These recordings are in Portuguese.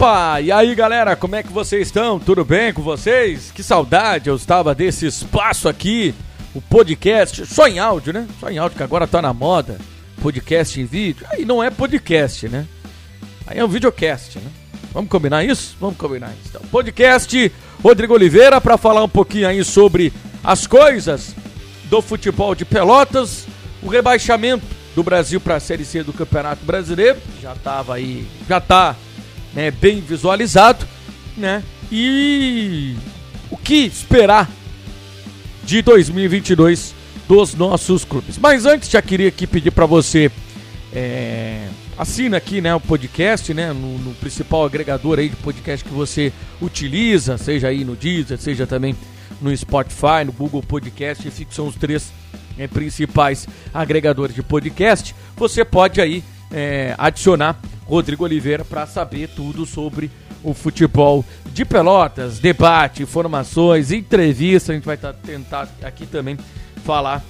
Opa! E aí galera, como é que vocês estão? Tudo bem com vocês? Que saudade eu estava desse espaço aqui, o podcast, só em áudio, né? Só em áudio, que agora tá na moda. Podcast em vídeo. Aí não é podcast, né? Aí é um videocast, né? Vamos combinar isso? Vamos combinar isso. Então, podcast Rodrigo Oliveira para falar um pouquinho aí sobre as coisas do futebol de Pelotas, o rebaixamento do Brasil para a Série C do Campeonato Brasileiro, já estava aí, já tá né, bem visualizado, né? E o que esperar de 2022 dos nossos clubes. Mas antes já queria aqui pedir para você é, assina aqui né, o podcast, né, no, no, principal agregador aí de podcast que você utiliza, seja aí no Deezer, seja também no Spotify, no Google Podcast, que são os três é, principais agregadores de podcast. Você pode aí é, adicionar Rodrigo Oliveira para saber tudo sobre o futebol de Pelotas, debate, informações, entrevista. A gente vai tá, tentar aqui também falar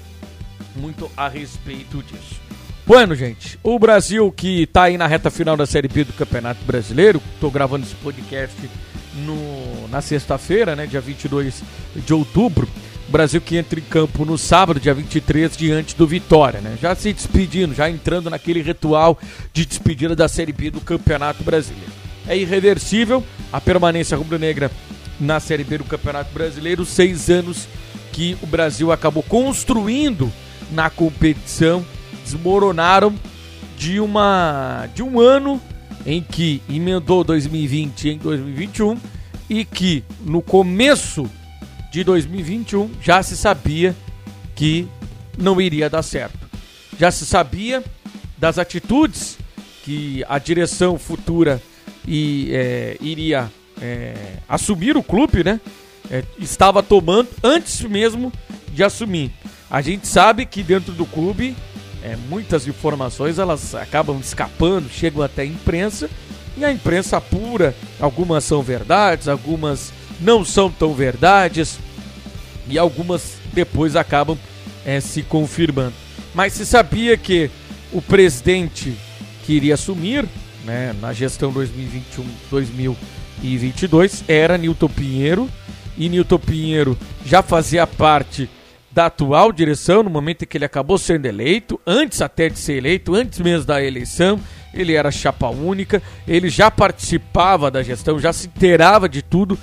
muito a respeito disso. Bueno, gente, o Brasil que está aí na reta final da Série B do Campeonato Brasileiro, estou gravando esse podcast no, na sexta-feira, né, dia 22 de outubro. Brasil que entra em campo no sábado, dia 23, diante do Vitória, né? Já se despedindo, já entrando naquele ritual de despedida da Série B do Campeonato Brasileiro. É irreversível a permanência rubro-negra na Série B do Campeonato Brasileiro, seis anos que o Brasil acabou construindo na competição, desmoronaram de uma de um ano em que emendou 2020 em 2021 e que no começo de 2021 já se sabia que não iria dar certo. Já se sabia das atitudes que a direção futura e, é, iria é, assumir o clube, né? É, estava tomando antes mesmo de assumir. A gente sabe que dentro do clube é, muitas informações elas acabam escapando, chegam até a imprensa e a imprensa apura. Algumas são verdades, algumas não são tão verdades e algumas depois acabam é, se confirmando. Mas se sabia que o presidente que iria assumir né, na gestão 2021-2022 era Nilton Pinheiro e Nilton Pinheiro já fazia parte da atual direção no momento em que ele acabou sendo eleito, antes até de ser eleito, antes mesmo da eleição, ele era chapa única, ele já participava da gestão, já se inteirava de tudo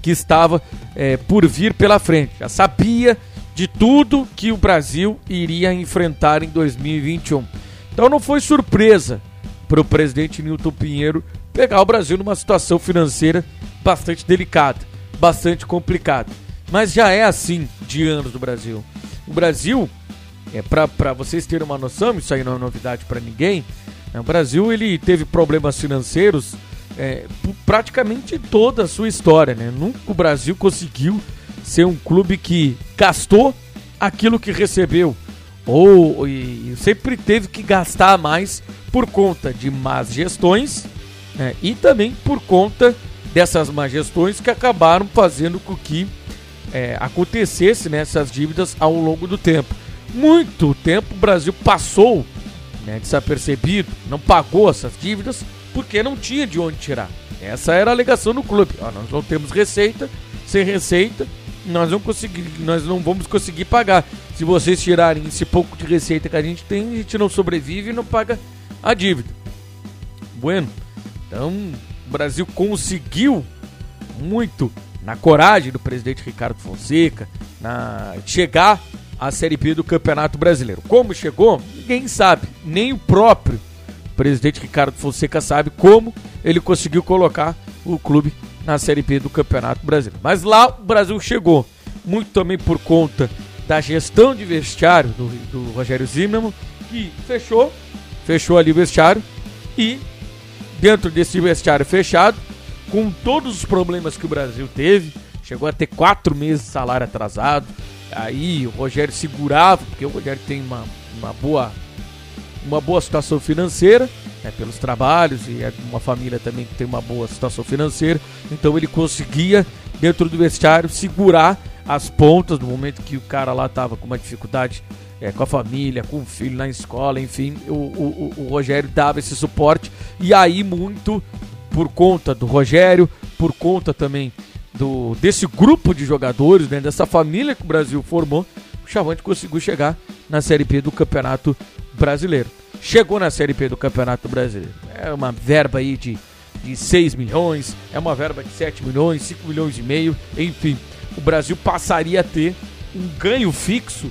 que estava é, por vir pela frente, já sabia de tudo que o Brasil iria enfrentar em 2021. Então não foi surpresa para o presidente Nilton Pinheiro pegar o Brasil numa situação financeira bastante delicada, bastante complicada. Mas já é assim de anos do Brasil. O Brasil, é para vocês terem uma noção, isso aí não é novidade para ninguém. Né? O Brasil ele teve problemas financeiros é, praticamente toda a sua história. Né? Nunca o Brasil conseguiu ser um clube que gastou aquilo que recebeu. Ou e, sempre teve que gastar mais por conta de más gestões né? e também por conta dessas más gestões que acabaram fazendo com que é, acontecesse nessas né, dívidas ao longo do tempo. Muito tempo o Brasil passou né, desapercebido, não pagou essas dívidas porque não tinha de onde tirar. Essa era a alegação do clube. Nós não temos receita, sem receita nós não, nós não vamos conseguir pagar. Se vocês tirarem esse pouco de receita que a gente tem, a gente não sobrevive e não paga a dívida. Bueno, então o Brasil conseguiu muito na coragem do presidente Ricardo Fonseca, na chegar à Série B do Campeonato Brasileiro. Como chegou, ninguém sabe, nem o próprio presidente Ricardo Fonseca sabe como ele conseguiu colocar o clube na Série B do Campeonato Brasileiro. Mas lá o Brasil chegou, muito também por conta da gestão de vestiário do, do Rogério Zimmermann, que fechou, fechou ali o vestiário e dentro desse vestiário fechado, com todos os problemas que o Brasil teve, chegou a ter quatro meses de salário atrasado. Aí o Rogério segurava, porque o Rogério tem uma, uma boa uma boa situação financeira, né, pelos trabalhos e é uma família também que tem uma boa situação financeira. Então ele conseguia, dentro do vestiário, segurar as pontas no momento que o cara lá tava com uma dificuldade é, com a família, com o filho na escola, enfim, o, o, o Rogério dava esse suporte e aí muito por conta do Rogério, por conta também do desse grupo de jogadores, né, dessa família que o Brasil formou, o Chavante conseguiu chegar na Série B do Campeonato Brasileiro. Chegou na Série B do Campeonato Brasileiro. É uma verba aí de, de 6 milhões, é uma verba de 7 milhões, 5 milhões e meio, enfim. O Brasil passaria a ter um ganho fixo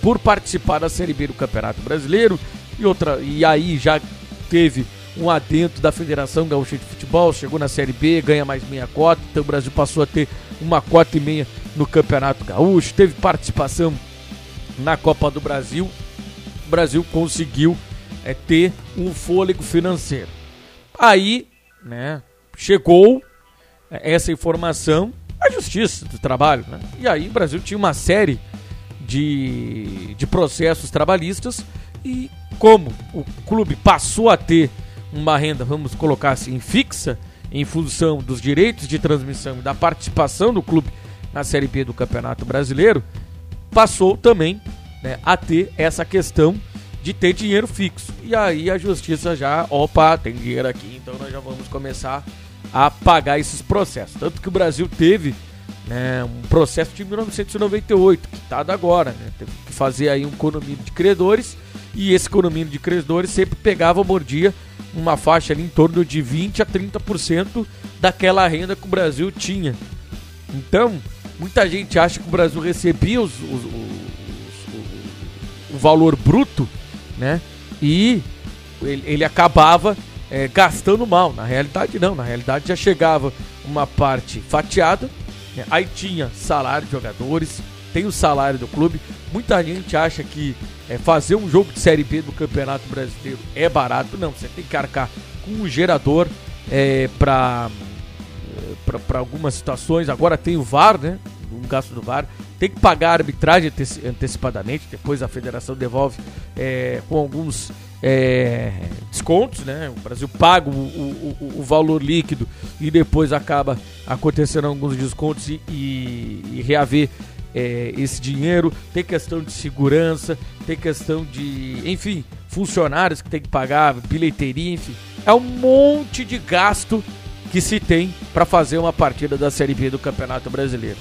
por participar da Série B do Campeonato Brasileiro e outra e aí já teve um adentro da Federação Gaúcha de Futebol, chegou na Série B, ganha mais meia cota, então o Brasil passou a ter uma cota e meia no Campeonato Gaúcho, teve participação na Copa do Brasil. O Brasil conseguiu é, ter um fôlego financeiro. Aí, né, chegou é, essa informação à Justiça do Trabalho, né? E aí o Brasil tinha uma série de, de processos trabalhistas e como o clube passou a ter uma renda, vamos colocar assim, fixa, em função dos direitos de transmissão e da participação do clube na Série B do Campeonato Brasileiro, passou também né, a ter essa questão de ter dinheiro fixo. E aí a justiça já, opa, tem dinheiro aqui, então nós já vamos começar a pagar esses processos. Tanto que o Brasil teve né, um processo de 1998, quitado agora, né, teve que fazer aí um condomínio de credores e esse condomínio de credores sempre pegava mordia uma faixa ali em torno de 20 a 30% daquela renda que o Brasil tinha. Então, muita gente acha que o Brasil recebia os, os, o valor bruto, né? E ele, ele acabava é, gastando mal. Na realidade, não. Na realidade, já chegava uma parte fatiada. Né? Aí tinha salário de jogadores, tem o salário do clube. Muita gente acha que é, fazer um jogo de Série B do Campeonato Brasileiro é barato. Não, você tem que arcar com um gerador é, para para algumas situações. Agora tem o VAR, né? Um gasto do VAR. Tem que pagar a arbitragem antecipadamente. Depois a federação devolve é, com alguns é, descontos, né? O Brasil paga o, o, o, valor líquido e depois acaba acontecendo alguns descontos e, e, e reaver é, esse dinheiro, tem questão de segurança, tem questão de, enfim, funcionários que tem que pagar, bilheteria, enfim. É um monte de gasto que se tem para fazer uma partida da Série B do Campeonato Brasileiro.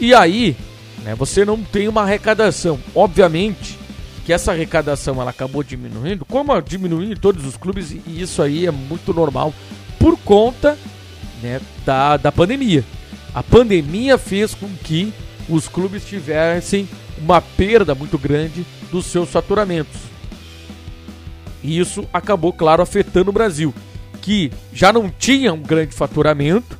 E aí, né, você não tem uma arrecadação. Obviamente que essa arrecadação ela acabou diminuindo, como diminuiu em todos os clubes, e isso aí é muito normal por conta né, da, da pandemia. A pandemia fez com que os clubes tivessem uma perda muito grande dos seus faturamentos. E isso acabou, claro, afetando o Brasil, que já não tinha um grande faturamento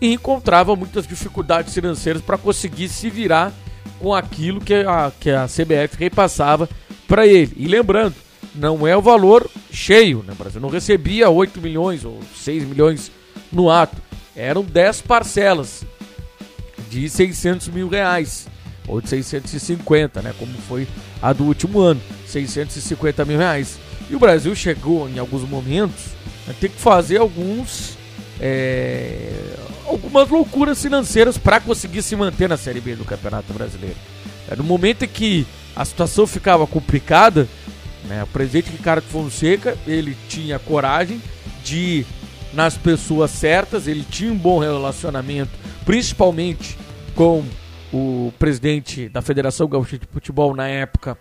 e encontrava muitas dificuldades financeiras para conseguir se virar com aquilo que a, que a CBF repassava para ele. E lembrando, não é o valor cheio, né? Brasil não recebia 8 milhões ou 6 milhões no ato, eram 10 parcelas de 600 mil reais, ou de 650, né, como foi a do último ano, 650 mil reais. E o Brasil chegou em alguns momentos a ter que fazer alguns é, algumas loucuras financeiras para conseguir se manter na Série B do Campeonato Brasileiro. É, no momento em que a situação ficava complicada, né, o presidente Ricardo Fonseca ele tinha coragem de nas pessoas certas, ele tinha um bom relacionamento principalmente com o presidente da Federação Gaúcha de Futebol na época,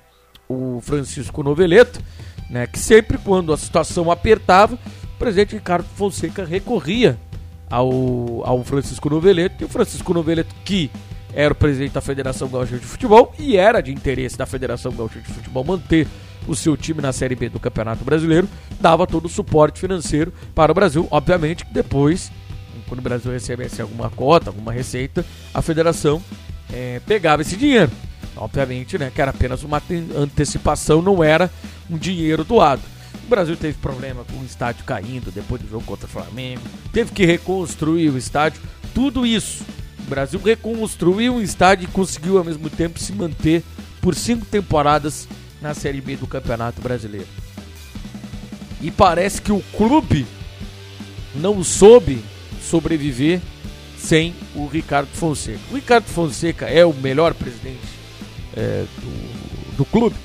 o Francisco Noveleto, né, que sempre quando a situação apertava, o presidente Ricardo Fonseca recorria ao, ao Francisco Noveleto, e o Francisco Noveleto, que era o presidente da Federação Gaúcha de Futebol e era de interesse da Federação Gaúcha de Futebol manter o seu time na Série B do Campeonato Brasileiro, dava todo o suporte financeiro para o Brasil, obviamente que depois quando o Brasil recebesse alguma cota, alguma receita, a federação é, pegava esse dinheiro. Obviamente, né, que era apenas uma antecipação, não era um dinheiro doado. O Brasil teve problema com o estádio caindo depois do jogo contra o Flamengo, teve que reconstruir o estádio, tudo isso. O Brasil reconstruiu um estádio e conseguiu ao mesmo tempo se manter por cinco temporadas na Série B do Campeonato Brasileiro. E parece que o clube não soube sobreviver sem o Ricardo Fonseca. O Ricardo Fonseca é o melhor presidente é, do, do clube?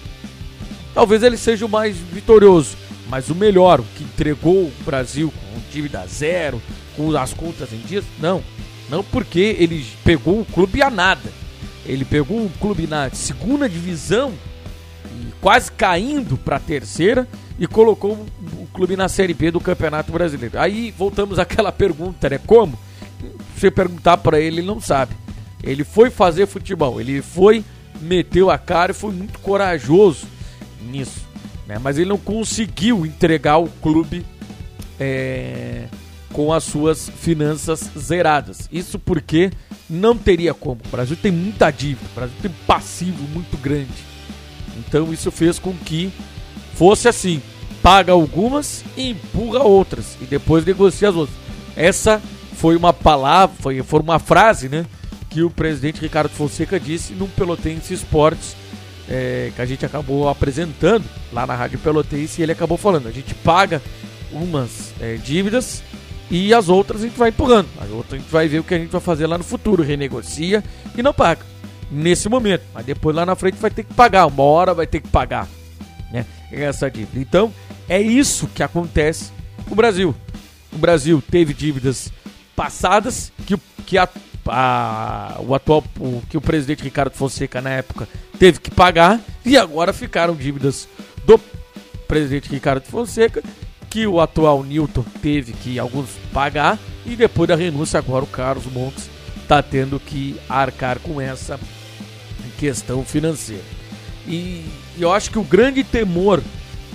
Talvez ele seja o mais vitorioso, mas o melhor, o que entregou o Brasil com dívida zero, com as contas em dias. Não, não porque ele pegou o clube a nada. Ele pegou o clube na segunda divisão, quase caindo para a terceira, e colocou o clube na Série B do Campeonato Brasileiro. Aí voltamos àquela pergunta, né? Como? Se perguntar para ele, ele não sabe. Ele foi fazer futebol, ele foi, meteu a cara e foi muito corajoso nisso. Né? Mas ele não conseguiu entregar o clube é, com as suas finanças zeradas. Isso porque não teria como. O Brasil tem muita dívida, o Brasil tem passivo muito grande. Então isso fez com que fosse assim: paga algumas e empurra outras e depois negocia as outras. Essa foi uma palavra, foi, foi uma frase, né? Que o presidente Ricardo Fonseca disse num Pelotense Esportes é, que a gente acabou apresentando lá na Rádio Pelotense e ele acabou falando: a gente paga umas é, dívidas e as outras a gente vai empurrando. As outras a gente vai ver o que a gente vai fazer lá no futuro, renegocia e não paga nesse momento. Mas depois lá na frente vai ter que pagar, uma hora vai ter que pagar né, essa dívida. Então é isso que acontece no Brasil. O Brasil teve dívidas passadas que, que a, a, o atual o, que o presidente Ricardo Fonseca na época teve que pagar e agora ficaram dívidas do presidente Ricardo Fonseca que o atual Newton teve que alguns pagar e depois da renúncia agora o Carlos Montes está tendo que arcar com essa questão financeira. E, e eu acho que o grande temor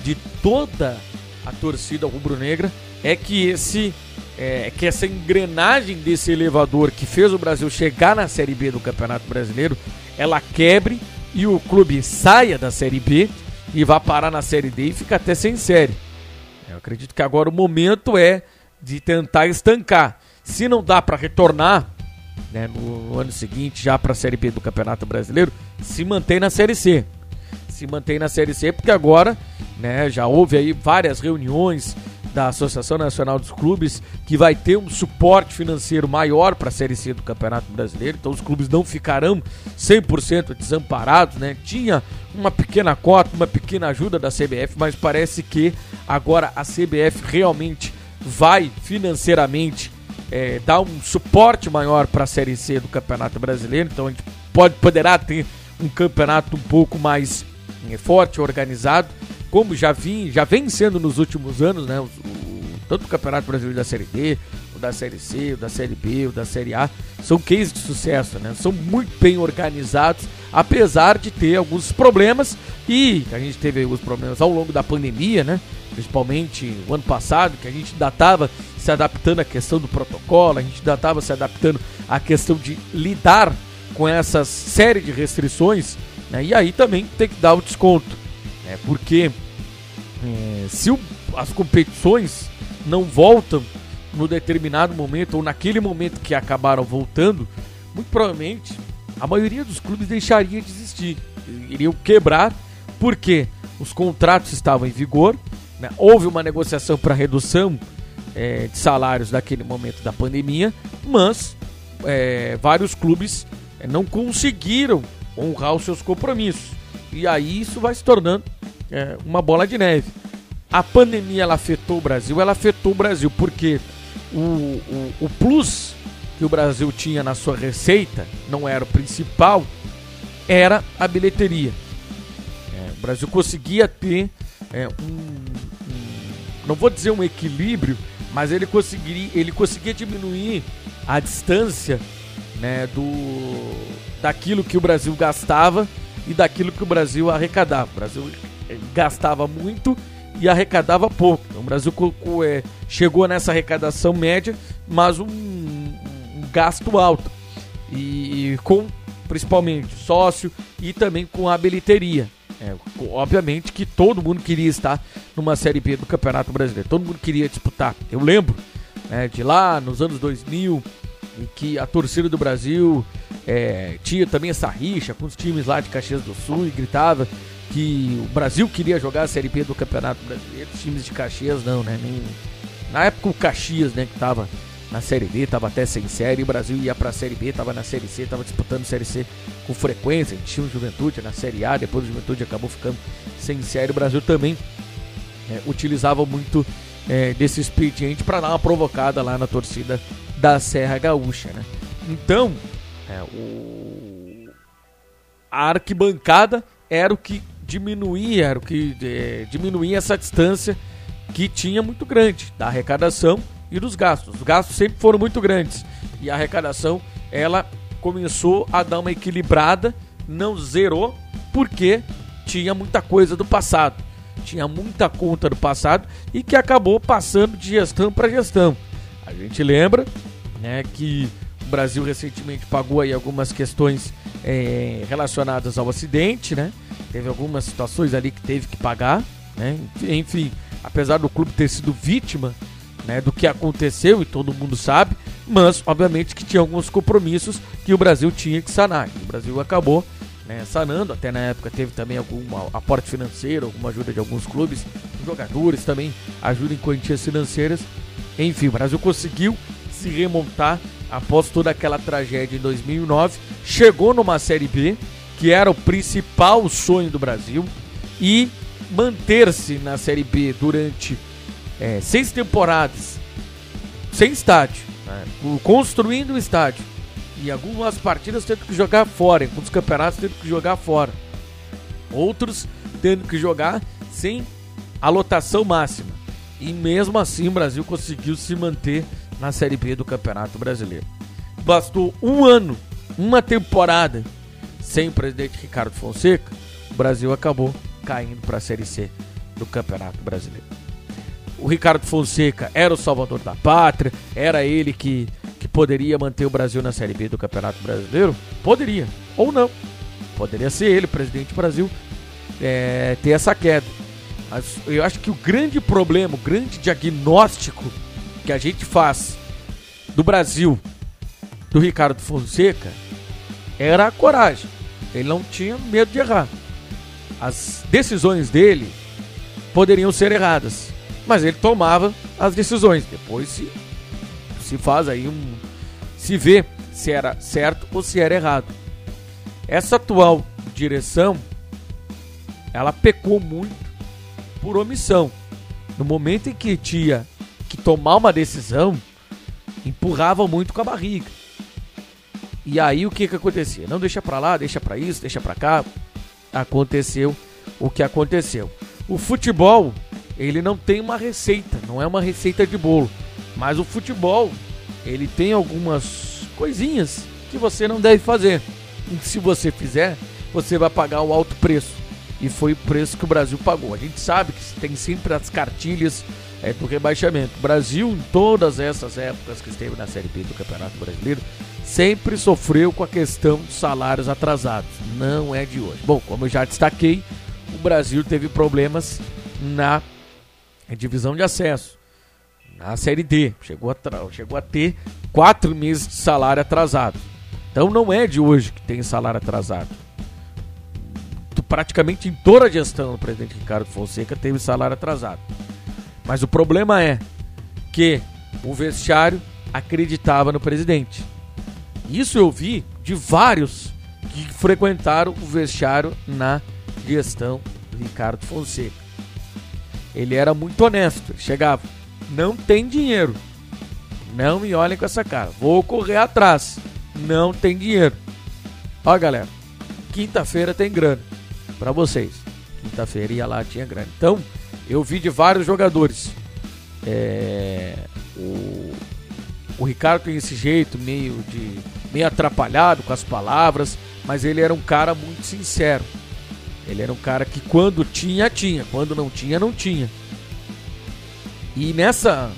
de toda a torcida rubro-negra é que esse é, que essa engrenagem desse elevador que fez o Brasil chegar na Série B do Campeonato Brasileiro, ela quebre e o clube saia da Série B e vá parar na Série D e fica até sem série. Eu acredito que agora o momento é de tentar estancar. Se não dá para retornar né, no ano seguinte já para a Série B do Campeonato Brasileiro, se mantém na Série C. Se mantém na Série C porque agora né, já houve aí várias reuniões da Associação Nacional dos Clubes que vai ter um suporte financeiro maior para a Série C do Campeonato Brasileiro, então os clubes não ficarão 100% desamparados, né? Tinha uma pequena cota, uma pequena ajuda da CBF, mas parece que agora a CBF realmente vai financeiramente é, dar um suporte maior para a Série C do Campeonato Brasileiro, então a gente pode, poderá ter um campeonato um pouco mais é, forte, organizado, como já, vim, já vem sendo nos últimos anos, né? O, o, tanto o Campeonato Brasileiro da Série D, o da Série C, o da Série B, o da Série A, são cases de sucesso, né? São muito bem organizados, apesar de ter alguns problemas e a gente teve alguns problemas ao longo da pandemia, né? Principalmente o ano passado, que a gente ainda estava se adaptando à questão do protocolo, a gente ainda estava se adaptando à questão de lidar com essa série de restrições, né? e aí também tem que dar o desconto, né? porque é, se o, as competições não voltam no determinado momento ou naquele momento que acabaram voltando, muito provavelmente a maioria dos clubes deixaria de existir, iriam quebrar, porque os contratos estavam em vigor, né? houve uma negociação para redução é, de salários naquele momento da pandemia, mas é, vários clubes é, não conseguiram honrar os seus compromissos. E aí isso vai se tornando é, uma bola de neve. A pandemia ela afetou o Brasil, ela afetou o Brasil porque o, o, o plus que o Brasil tinha na sua receita, não era o principal, era a bilheteria. É, o Brasil conseguia ter é, um, um, não vou dizer um equilíbrio, mas ele conseguiria, ele conseguia diminuir a distância né, do daquilo que o Brasil gastava e daquilo que o Brasil arrecadava. O Brasil gastava muito e arrecadava pouco. Então, o Brasil é, chegou nessa arrecadação média, mas um, um gasto alto. E, com principalmente sócio e também com a bilheteria. É, obviamente que todo mundo queria estar numa Série B do Campeonato Brasileiro. Todo mundo queria disputar. Eu lembro né, de lá nos anos 2000, em que a torcida do Brasil é, tinha também essa rixa com os times lá de Caxias do Sul e gritava que o Brasil queria jogar a Série B do Campeonato Brasileiro, os times de Caxias não, né? Nem... Na época o Caxias, né, que tava na Série D, tava até sem série, o Brasil ia pra Série B, tava na Série C, tava disputando Série C com frequência, tinha o Juventude na Série A, depois o Juventude acabou ficando sem série, o Brasil também é, utilizava muito é, desse expediente para dar uma provocada lá na torcida da Serra Gaúcha, né? Então, é, o... a arquibancada era o que diminuía, era o que é, diminuía essa distância que tinha muito grande da arrecadação e dos gastos. Os gastos sempre foram muito grandes e a arrecadação ela começou a dar uma equilibrada, não zerou, porque tinha muita coisa do passado, tinha muita conta do passado e que acabou passando de gestão para gestão. A gente lembra, né, que o Brasil recentemente pagou aí algumas questões é, relacionadas ao acidente, né? Teve algumas situações ali que teve que pagar, né? Enfim, apesar do clube ter sido vítima né, do que aconteceu e todo mundo sabe, mas obviamente que tinha alguns compromissos que o Brasil tinha que sanar. O Brasil acabou né, sanando, até na época teve também algum aporte financeiro, alguma ajuda de alguns clubes, jogadores também ajuda em quantias financeiras. Enfim, o Brasil conseguiu se remontar após toda aquela tragédia em 2009, chegou numa Série B, que era o principal sonho do Brasil, e manter-se na Série B durante é, seis temporadas sem estádio, né? construindo o estádio e algumas partidas tendo que jogar fora, alguns campeonatos tendo que jogar fora, outros tendo que jogar sem a lotação máxima. E mesmo assim o Brasil conseguiu se manter na Série B do Campeonato Brasileiro. Bastou um ano, uma temporada sem o presidente Ricardo Fonseca, o Brasil acabou caindo para a Série C do Campeonato Brasileiro. O Ricardo Fonseca era o salvador da pátria, era ele que, que poderia manter o Brasil na Série B do Campeonato Brasileiro? Poderia, ou não. Poderia ser ele, presidente do Brasil, é, ter essa queda. Eu acho que o grande problema, o grande diagnóstico que a gente faz do Brasil, do Ricardo Fonseca, era a coragem. Ele não tinha medo de errar as decisões dele poderiam ser erradas, mas ele tomava as decisões. Depois se, se faz aí um. se vê se era certo ou se era errado. Essa atual direção ela pecou muito por omissão. No momento em que tinha que tomar uma decisão, empurrava muito com a barriga. E aí o que que acontecia? Não deixa para lá, deixa para isso, deixa para cá aconteceu o que aconteceu. O futebol, ele não tem uma receita, não é uma receita de bolo, mas o futebol, ele tem algumas coisinhas que você não deve fazer. E se você fizer, você vai pagar um alto preço. E foi o preço que o Brasil pagou. A gente sabe que tem sempre as cartilhas é, do rebaixamento. O Brasil, em todas essas épocas que esteve na Série B do Campeonato Brasileiro, sempre sofreu com a questão dos salários atrasados. Não é de hoje. Bom, como eu já destaquei, o Brasil teve problemas na divisão de acesso. Na Série D. Chegou a, chegou a ter quatro meses de salário atrasado. Então não é de hoje que tem salário atrasado. Praticamente em toda a gestão do presidente Ricardo Fonseca teve salário atrasado. Mas o problema é que o vestiário acreditava no presidente. Isso eu vi de vários que frequentaram o vestiário na gestão do Ricardo Fonseca. Ele era muito honesto. Ele chegava, não tem dinheiro. Não me olhem com essa cara. Vou correr atrás. Não tem dinheiro. Ó, galera. Quinta-feira tem grana. Para vocês. Quinta-feira ia lá, tinha grana. Então, eu vi de vários jogadores. É, o, o Ricardo tem esse jeito meio de meio atrapalhado com as palavras, mas ele era um cara muito sincero. Ele era um cara que quando tinha, tinha, quando não tinha, não tinha. E nessa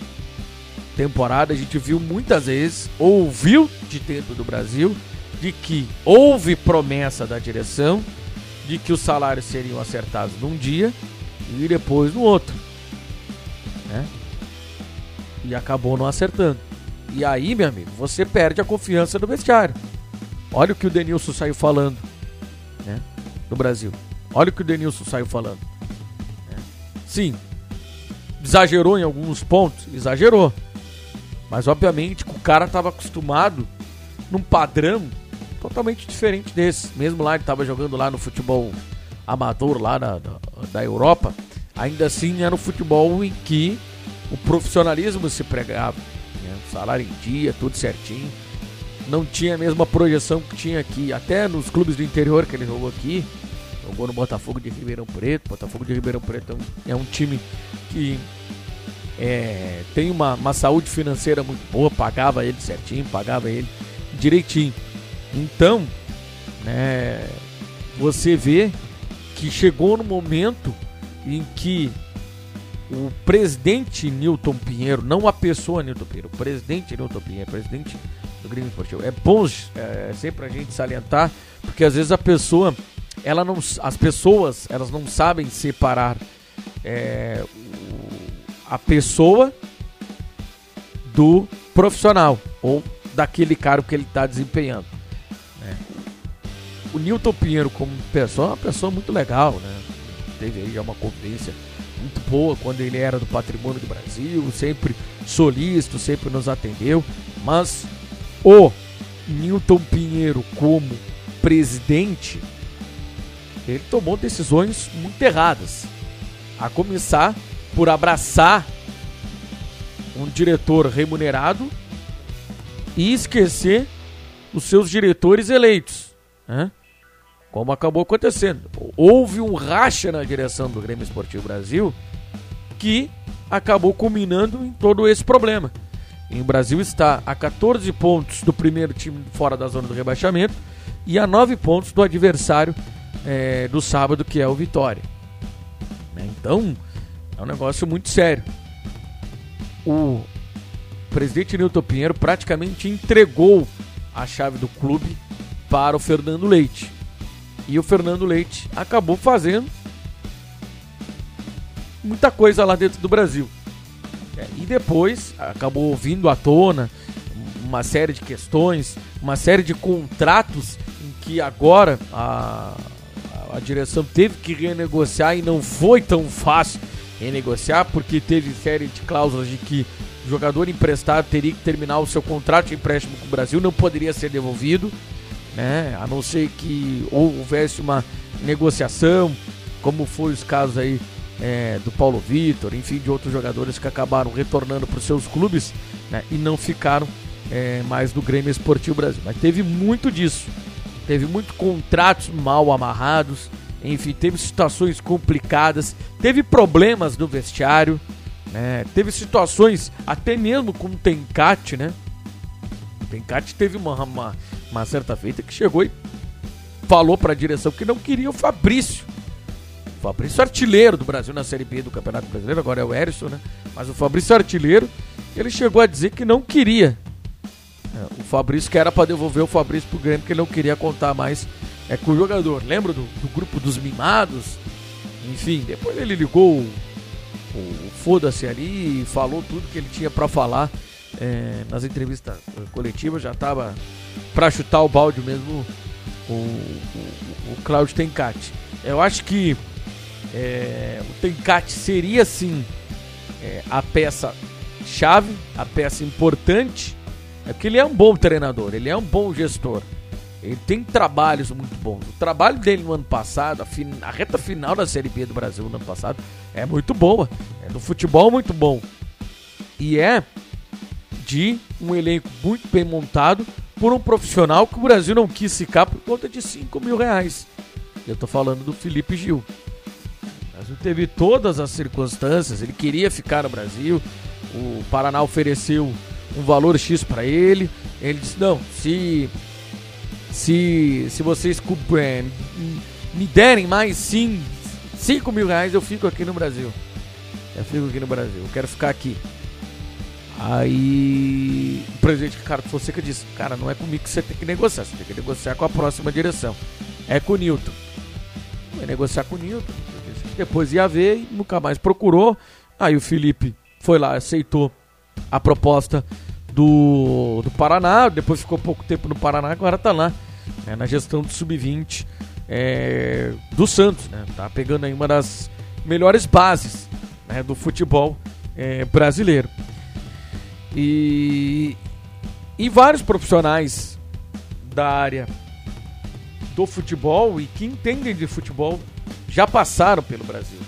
temporada a gente viu muitas vezes, ouviu de dentro do Brasil, de que houve promessa da direção de que os salários seriam acertados num dia e depois no outro. Né? E acabou não acertando. E aí, meu amigo, você perde a confiança do vestiário. Olha o que o Denilson saiu falando né, no Brasil. Olha o que o Denilson saiu falando. Né? Sim, exagerou em alguns pontos, exagerou. Mas obviamente o cara estava acostumado num padrão totalmente diferente desse. Mesmo lá ele estava jogando lá no futebol amador lá na, da, da Europa, ainda assim era um futebol em que o profissionalismo se pregava. Né? Salário em dia, tudo certinho. Não tinha a mesma projeção que tinha aqui, até nos clubes do interior que ele jogou aqui. Jogou no Botafogo de Ribeirão Preto. Botafogo de Ribeirão Preto é um time que é, tem uma, uma saúde financeira muito boa, pagava ele certinho, pagava ele direitinho. Então, né, você vê que chegou no momento em que o presidente Newton Pinheiro, não a pessoa Newton Pinheiro, o presidente Newton Pinheiro, presidente do Grêmio Esportivo. É bom é, sempre a gente salientar, porque às vezes a pessoa, ela não, as pessoas, elas não sabem separar é, a pessoa do profissional ou daquele cargo que ele está desempenhando. O Newton Pinheiro como pessoa é uma pessoa muito legal, né? Teve aí uma convivência muito boa quando ele era do Patrimônio do Brasil, sempre solícito, sempre nos atendeu, mas o Newton Pinheiro como presidente, ele tomou decisões muito erradas. A começar por abraçar um diretor remunerado e esquecer os seus diretores eleitos. Né? Como acabou acontecendo. Houve um racha na direção do Grêmio Esportivo Brasil que acabou culminando em todo esse problema. E o Brasil está a 14 pontos do primeiro time fora da zona do rebaixamento e a 9 pontos do adversário é, do sábado, que é o Vitória. Né, então, é um negócio muito sério. O presidente Nilton Pinheiro praticamente entregou a chave do clube para o Fernando Leite. E o Fernando Leite acabou fazendo muita coisa lá dentro do Brasil. É, e depois acabou vindo à tona uma série de questões, uma série de contratos em que agora a, a, direção teve que renegociar e não foi tão fácil renegociar porque teve série de cláusulas de que o jogador emprestado teria que terminar o seu contrato de empréstimo com o Brasil, não poderia ser devolvido né? A não ser que houvesse uma negociação, como foi os casos aí é, do Paulo Vitor, enfim, de outros jogadores que acabaram retornando para os seus clubes né? e não ficaram é, mais no Grêmio Esportivo Brasil. Mas teve muito disso. Teve muitos contratos mal amarrados, enfim, teve situações complicadas, teve problemas no vestiário, né? teve situações até mesmo com o Tencate, né? O Tencate teve uma, uma, uma certa feita que chegou e falou para a direção que não queria o Fabrício. O Fabrício artilheiro do Brasil na Série B do Campeonato Brasileiro, agora é o Erisson, né? Mas o Fabrício artilheiro, ele chegou a dizer que não queria. É, o Fabrício que era para devolver o Fabrício pro Grêmio, porque ele não queria contar mais é, com o jogador. Lembra do, do grupo dos mimados? Enfim, depois ele ligou o, o foda-se ali e falou tudo que ele tinha para falar é, nas entrevistas coletivas, já estava para chutar o balde mesmo o, o, o Cláudio Tencati. Eu acho que é, o Tencati seria sim é, a peça chave, a peça importante, é porque ele é um bom treinador, ele é um bom gestor. Ele tem trabalhos muito bons. O trabalho dele no ano passado, a, fin a reta final da Série B do Brasil no ano passado, é muito boa. É do futebol muito bom. E é de um elenco muito bem montado por um profissional que o Brasil não quis ficar por conta de 5 mil reais. Eu tô falando do Felipe Gil. O Brasil teve todas as circunstâncias, ele queria ficar no Brasil, o Paraná ofereceu um valor X para ele, ele disse, não, se se, se vocês é, me derem mais sim 5 mil reais, eu fico aqui no Brasil. Eu fico aqui no Brasil, eu quero ficar aqui. Aí o presidente Ricardo Fonseca disse: Cara, não é comigo que você tem que negociar, você tem que negociar com a próxima direção. É com o Newton. Vai negociar com o Newton. Depois ia ver e nunca mais procurou. Aí o Felipe foi lá, aceitou a proposta do, do Paraná. Depois ficou pouco tempo no Paraná, agora tá lá né, na gestão do Sub-20 é, do Santos. Né, tá pegando aí uma das melhores bases né, do futebol é, brasileiro. E, e vários profissionais da área do futebol e que entendem de futebol já passaram pelo Brasil.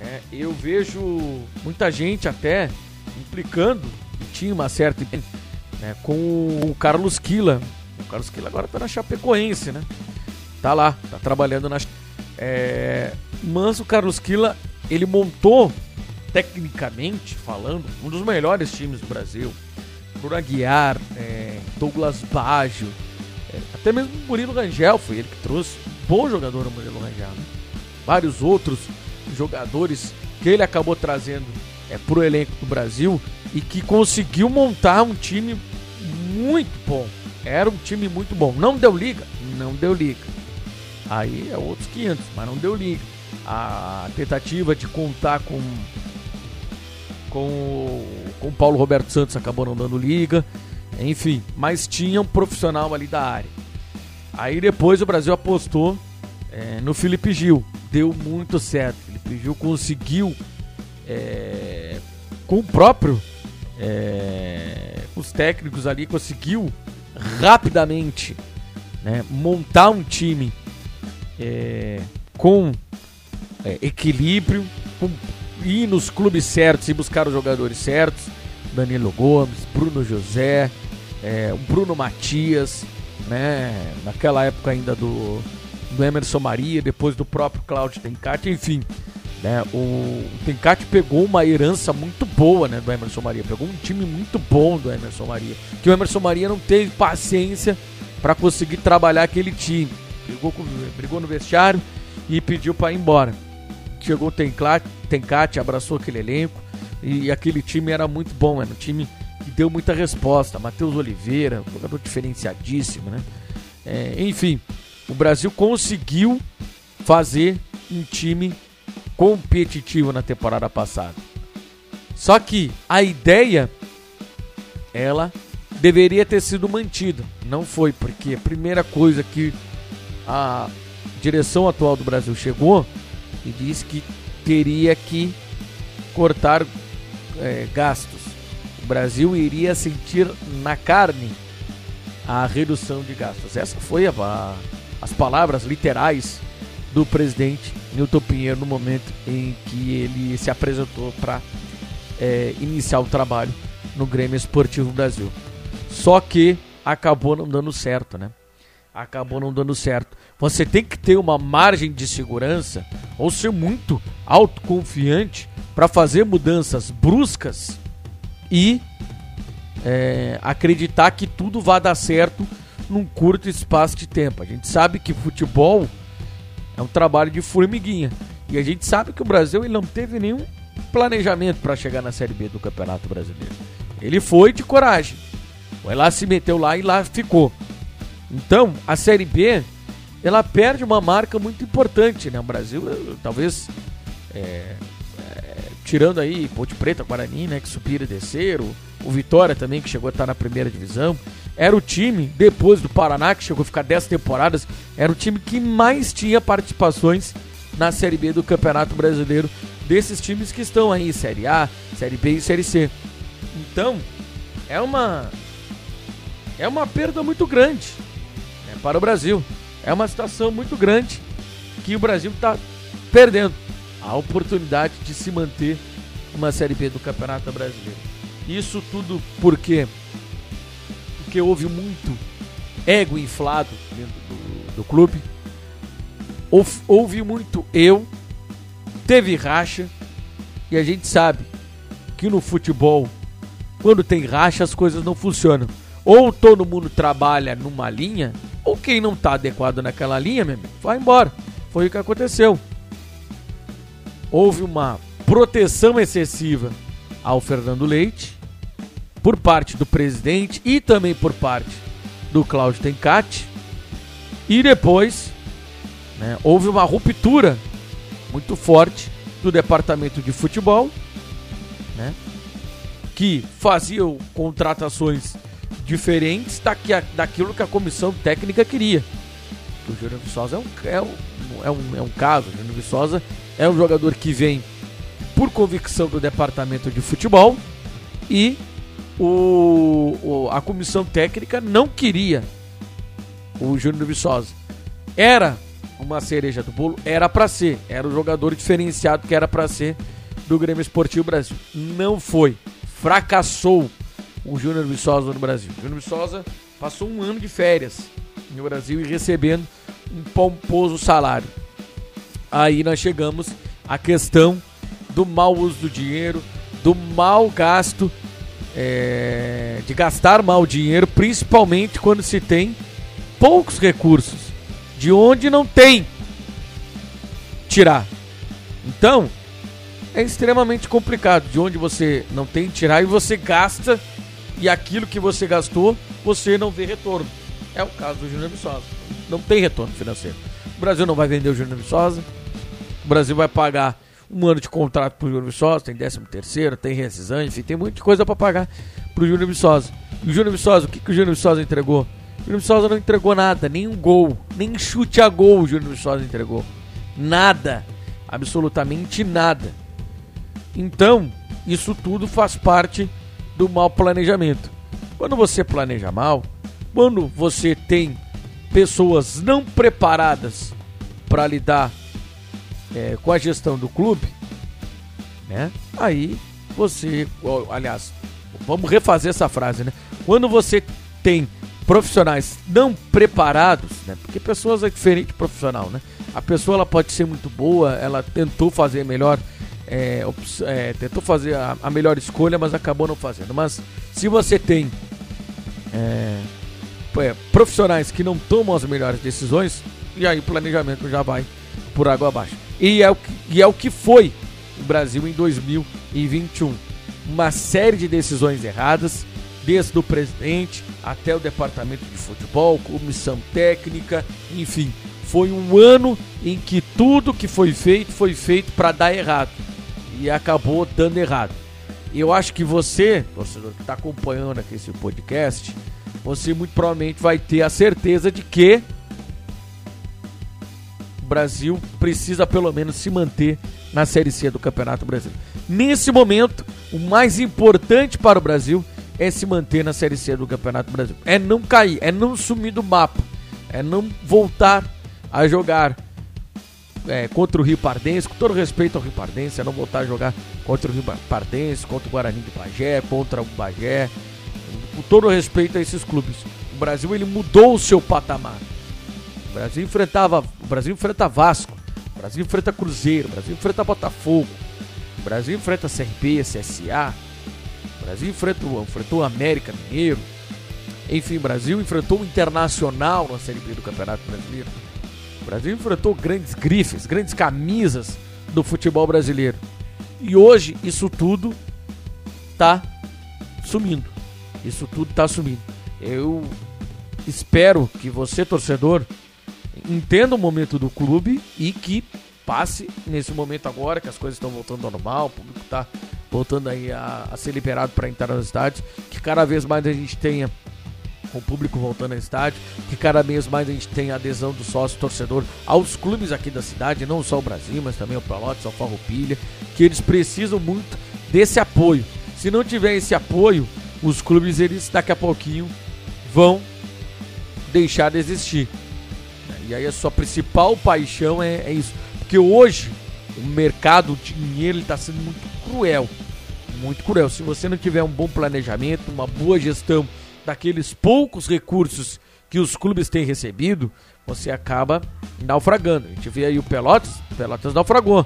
É, eu vejo muita gente até implicando, tinha uma certa né, com o Carlos Quila. O Carlos Quila agora tá na Chapecoense, né? Tá lá, tá trabalhando na. É, mas o Carlos Quila, ele montou, tecnicamente falando, um dos melhores times do Brasil. Bruno Aguiar, é, Douglas Baggio, é, até mesmo Murilo Rangel foi ele que trouxe. Bom jogador o Murilo Rangel, né? Vários outros jogadores que ele acabou trazendo é, para o elenco do Brasil e que conseguiu montar um time muito bom. Era um time muito bom. Não deu liga? Não deu liga. Aí é outros 500, mas não deu liga. A tentativa de contar com com com o Paulo Roberto Santos acabou não dando liga. Enfim, mas tinha um profissional ali da área. Aí depois o Brasil apostou é, no Felipe Gil. Deu muito certo. Felipe Gil conseguiu é, com o próprio é, os técnicos ali conseguiu rapidamente né, montar um time é, com é, equilíbrio, com ir nos clubes certos e buscar os jogadores certos. Danilo Gomes, Bruno José, é, Bruno Matias, né? Naquela época ainda do, do Emerson Maria, depois do próprio Cláudio Tencati, enfim. Né? O, o Tencati pegou uma herança muito boa né, do Emerson Maria, pegou um time muito bom do Emerson Maria, que o Emerson Maria não teve paciência para conseguir trabalhar aquele time. Brigou, brigou no vestiário e pediu para ir embora. Chegou o Tencati, abraçou aquele elenco e, aquele time era muito bom, era um time que deu muita resposta. Matheus Oliveira, jogador diferenciadíssimo, né? É, enfim, o Brasil conseguiu fazer um time competitivo na temporada passada. Só que a ideia ela deveria ter sido mantida. Não foi, porque a primeira coisa que a direção atual do Brasil chegou e disse que teria que cortar é, gastos. O Brasil iria sentir na carne a redução de gastos. Essa foi a, a, as palavras literais do presidente Newton Pinheiro no momento em que ele se apresentou para é, iniciar o trabalho no Grêmio Esportivo Brasil. Só que acabou não dando certo, né? Acabou não dando certo. Você tem que ter uma margem de segurança ou ser muito autoconfiante para fazer mudanças bruscas e é, acreditar que tudo vai dar certo num curto espaço de tempo. A gente sabe que futebol é um trabalho de formiguinha. E a gente sabe que o Brasil ele não teve nenhum planejamento para chegar na Série B do Campeonato Brasileiro. Ele foi de coragem. Foi lá, se meteu lá e lá ficou. Então, a Série B, ela perde uma marca muito importante, né? O Brasil, talvez, é, é, tirando aí Ponte Preta, Guarani, né? Que subiram e desceram. O Vitória também, que chegou a estar na primeira divisão. Era o time, depois do Paraná, que chegou a ficar 10 temporadas, era o time que mais tinha participações na Série B do Campeonato Brasileiro, desses times que estão aí, Série A, Série B e Série C. Então, é uma é uma perda muito grande para o Brasil. É uma situação muito grande que o Brasil está perdendo a oportunidade de se manter uma Série B do Campeonato Brasileiro. Isso tudo porque porque houve muito ego inflado dentro do, do clube. Houve muito eu, teve racha, e a gente sabe que no futebol, quando tem racha, as coisas não funcionam. Ou todo mundo trabalha numa linha, ou quem não está adequado naquela linha, meu amigo, vai embora. Foi o que aconteceu. Houve uma proteção excessiva ao Fernando Leite, por parte do presidente e também por parte do Cláudio Tencati. E depois né, houve uma ruptura muito forte do departamento de futebol, né, que fazia contratações diferentes daqui daquilo que a comissão técnica queria. O Júnior Viçosa é um, é, um, é, um, é um caso. O Júnior Viçosa é um jogador que vem por convicção do departamento de futebol e o, o, a comissão técnica não queria o Júnior Viçosa. Era uma cereja do bolo, era para ser, era o jogador diferenciado que era para ser do Grêmio Esportivo Brasil. Não foi. fracassou o Júnior Viçosa no Brasil. Júnior Viçosa passou um ano de férias no Brasil e recebendo um pomposo salário. Aí nós chegamos à questão do mau uso do dinheiro, do mau gasto, é, de gastar mal dinheiro, principalmente quando se tem poucos recursos, de onde não tem tirar. Então, é extremamente complicado, de onde você não tem tirar e você gasta e aquilo que você gastou, você não vê retorno. É o caso do Júnior Viçosa. Não tem retorno financeiro. O Brasil não vai vender o Júnior Viçosa. O Brasil vai pagar um ano de contrato pro Júnior Viçosa, tem 13 terceiro, tem rescisão, enfim, tem muita coisa para pagar pro Júnior Viçosa. E o Júnior Viçosa, o que, que o Júnior Viçosa entregou? O Júnior Viçosa não entregou nada, nem um gol, nem chute a gol o Júnior Viçosa entregou. Nada, absolutamente nada. Então, isso tudo faz parte do mau planejamento. Quando você planeja mal, quando você tem pessoas não preparadas para lidar é, com a gestão do clube, né? Aí você, aliás, vamos refazer essa frase, né? Quando você tem profissionais não preparados, né? Porque pessoas é diferente de profissional, né? A pessoa ela pode ser muito boa, ela tentou fazer melhor, é, é, tentou fazer a, a, melhor escolha, mas acabou não fazendo. Mas se você tem é, é profissionais que não tomam as melhores decisões, e aí o planejamento já vai por água abaixo. E é o que, e é o que foi o Brasil em 2021. Uma série de decisões erradas, desde o presidente até o departamento de futebol, comissão técnica, enfim. Foi um ano em que tudo que foi feito foi feito para dar errado. E acabou dando errado. Eu acho que você, torcedor que está acompanhando aqui esse podcast, você muito provavelmente vai ter a certeza de que o Brasil precisa pelo menos se manter na Série C do Campeonato Brasileiro. Nesse momento, o mais importante para o Brasil é se manter na Série C do Campeonato Brasileiro. É não cair, é não sumir do mapa, é não voltar a jogar é, contra o Rio Pardense, com todo respeito ao Rio Pardense, é não voltar a jogar contra o Rio Pardense, contra o Guarani de Bagé, contra o Bagé, com todo respeito a esses clubes. O Brasil ele mudou o seu patamar. O Brasil enfrentava, o Brasil enfrenta Vasco, o Brasil enfrenta Cruzeiro, o Brasil enfrenta Botafogo, o Brasil enfrenta CRB, CSA, o Brasil enfrentou, enfrentou América Mineiro. Enfim, o Brasil enfrentou o Internacional na Série B do Campeonato Brasileiro. O Brasil enfrentou grandes grifes, grandes camisas do futebol brasileiro. E hoje isso tudo tá sumindo. Isso tudo tá sumindo. Eu espero que você, torcedor, entenda o momento do clube e que passe nesse momento agora que as coisas estão voltando ao normal, o público está voltando aí a, a ser liberado para entrar nos estádios, que cada vez mais a gente tenha o público voltando ao estádio, que cada vez mais a gente tenha adesão do sócio torcedor aos clubes aqui da cidade, não só o Brasil, mas também o Pelotas, o Farroupilha, que eles precisam muito desse apoio. Se não tiver esse apoio, os clubes eles daqui a pouquinho vão deixar de existir. E aí a sua principal paixão é, é isso. Porque hoje o mercado, o dinheiro está sendo muito cruel. Muito cruel. Se você não tiver um bom planejamento, uma boa gestão daqueles poucos recursos que os clubes têm recebido, você acaba naufragando. A gente vê aí o Pelotas, Pelotas naufragou.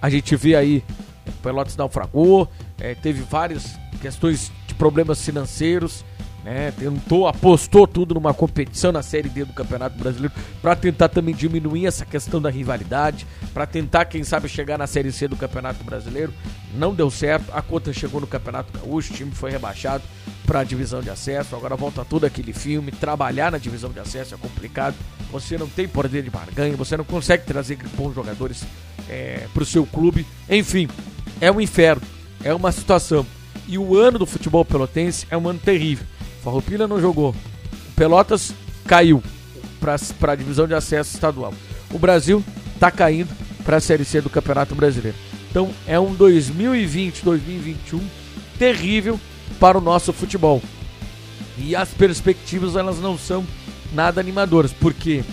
A gente vê aí o Pelotas naufragou, é, teve várias questões de problemas financeiros né? Tentou, apostou tudo numa competição na Série D do Campeonato Brasileiro para tentar também diminuir essa questão da rivalidade, para tentar, quem sabe, chegar na Série C do Campeonato Brasileiro. Não deu certo, a conta chegou no Campeonato Gaúcho, o time foi rebaixado para a divisão de acesso. Agora volta todo aquele filme. Trabalhar na divisão de acesso é complicado. Você não tem poder de barganha, você não consegue trazer bons jogadores é, para o seu clube. Enfim, é um inferno, é uma situação. E o ano do futebol pelotense é um ano terrível. Farroupilha não jogou. Pelotas caiu para a divisão de acesso estadual. O Brasil está caindo para a Série C do Campeonato Brasileiro. Então é um 2020-2021 terrível para o nosso futebol. E as perspectivas elas não são nada animadoras, porque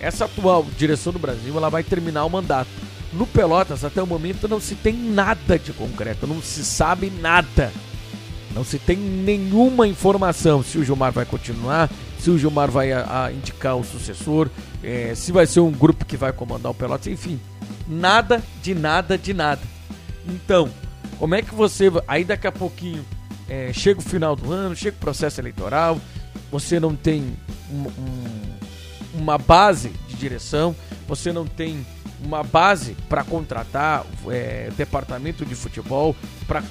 essa atual direção do Brasil ela vai terminar o mandato. No Pelotas até o momento não se tem nada de concreto, não se sabe nada Não se tem nenhuma informação se o Gilmar vai continuar, se o Gilmar vai a, a indicar o sucessor, é, se vai ser um grupo que vai comandar o Pelotas, enfim. Nada de nada de nada. Então, como é que você. Aí daqui a pouquinho é, chega o final do ano, chega o processo eleitoral, você não tem um, um, uma base de direção, você não tem uma base para contratar é, departamento de futebol, para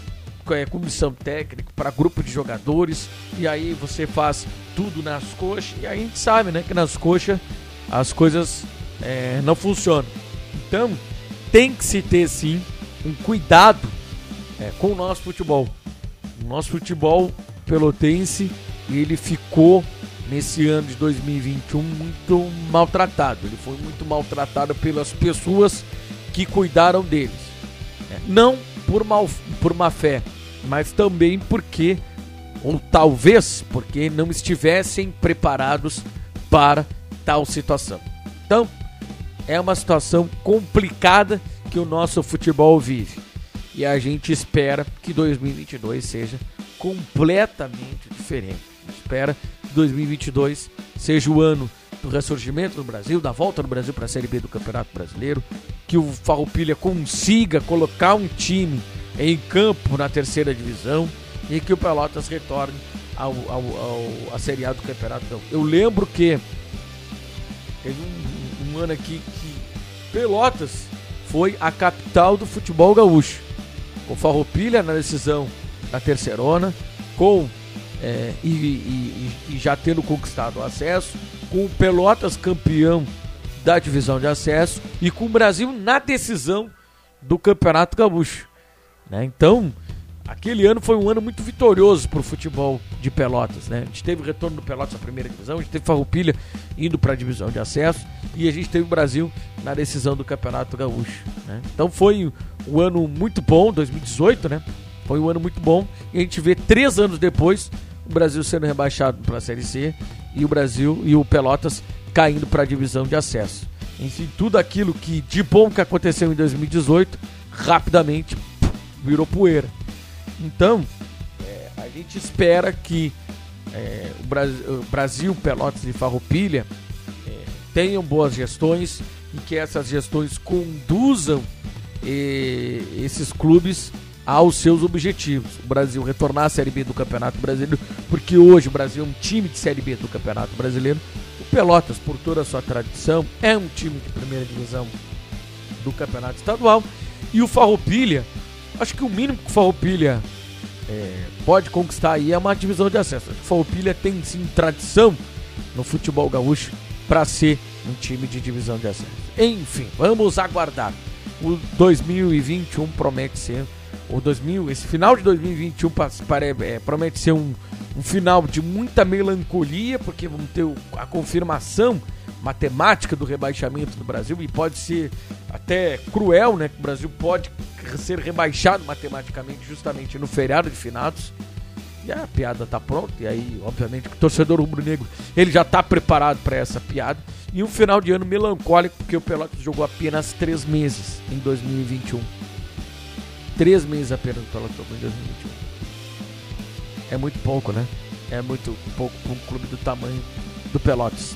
é, comissão técnica, para grupo de jogadores, e aí você faz tudo nas coxas, e aí a gente sabe né, que nas coxas as coisas é, não funcionam. Então tem que se ter sim um cuidado é, com o nosso futebol. O nosso futebol pelotense ele ficou nesse ano de 2021 muito maltratado. Ele foi muito maltratado pelas pessoas que cuidaram deles. É, não por, mal, por má fé, mas também porque, ou talvez porque não estivessem preparados para tal situação. Então, é uma situação complicada que o nosso futebol vive. E a gente espera que 2022 seja completamente diferente. espera que 2022 seja o ano do ressurgimento do Brasil, da volta do Brasil para a Série B do Campeonato Brasileiro, que o Farroupilha consiga colocar um time em campo na terceira divisão e que o Pelotas retorne ao, ao, ao, à Série A do Campeonato. Eu lembro que teve um, um ano aqui que Pelotas foi a capital do futebol gaúcho. Com Farroupilha na decisão da terceirona, com é, e, e, e, já tendo conquistado o acesso, com o Pelotas campeão da divisão de acesso e com o Brasil na decisão do Campeonato Gaúcho. Né? Então, aquele ano foi um ano muito vitorioso para o futebol de Pelotas. Né? A gente teve o retorno do Pelotas à primeira divisão, a gente teve Farroupilha indo para a divisão de acesso e a gente teve o Brasil na decisão do Campeonato Gaúcho. Né? Então foi um ano muito bom, 2018, né? Foi um ano muito bom e a gente vê três anos depois o Brasil sendo rebaixado para a Série C e o Brasil e o Pelotas caindo para a divisão de acesso. Enfim, tudo aquilo que de bom que aconteceu em 2018 rapidamente virou poeira. Então, é, a gente espera que é, o, Brasil, o, Brasil, Pelotas e Farroupilha é, tenham boas gestões e que essas gestões conduzam é, esses clubes aos seus objetivos. O Brasil retornar à Série B do Campeonato Brasileiro, porque hoje o Brasil é um time de Série B do Campeonato Brasileiro. O Pelotas, por toda a sua tradição, é um time de primeira divisão do Campeonato Estadual. E o Farroupilha Acho que o mínimo que o Farroupilha é, pode conquistar aí é uma divisão de acesso. O Farroupilha tem sim tradição no futebol gaúcho para ser um time de divisão de acesso. Enfim, vamos aguardar. O 2021 promete ser o 2000, esse final de 2021 é, promete ser um, um final de muita melancolia, porque vamos ter a confirmação matemática do rebaixamento do Brasil e pode ser até cruel, né? Que o Brasil pode ser rebaixado matematicamente justamente no feriado de finados. E a piada tá pronta, e aí, obviamente, o torcedor rubro-negro ele já tá preparado para essa piada. E um final de ano melancólico, porque o Pelotas jogou apenas três meses em 2021. Três meses apenas o Pelotas jogou em 2021. É muito pouco, né? É muito pouco para um clube do tamanho do Pelotas.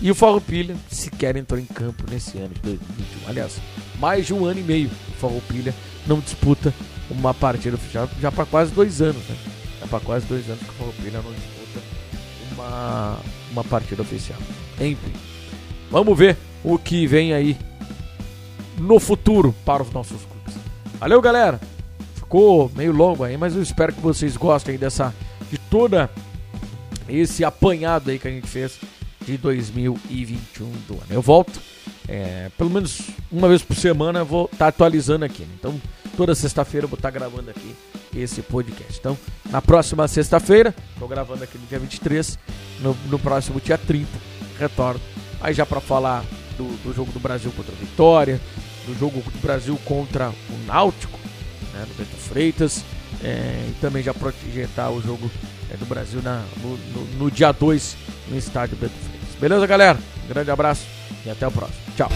E o Farroupilha sequer entrou em campo nesse ano de 2021. Aliás, mais de um ano e meio o Farroupilha não disputa uma partida oficial, já para quase dois anos, né? Já para quase dois anos que o Farroupilha não disputa uma, uma partida oficial. Enfim, vamos ver o que vem aí no futuro para os nossos clubes. Valeu, galera! Ficou meio longo aí, mas eu espero que vocês gostem dessa de toda esse apanhado aí que a gente fez de 2021 do ano. Eu volto, é, pelo menos uma vez por semana, vou estar tá atualizando aqui. Né? Então, toda sexta-feira eu vou estar tá gravando aqui esse podcast. Então, na próxima sexta-feira, estou gravando aqui no dia 23, no, no próximo dia 30, retorno. Aí já para falar do, do, jogo do Brasil contra a Vitória, do jogo do Brasil contra o Náutico, né, no Beto Freitas, é, e também já projetar o jogo é, do Brasil na, no, no, no dia 2 no estádio Beto Freitas. Beleza, galera? Grande abraço e até o próximo. Tchau.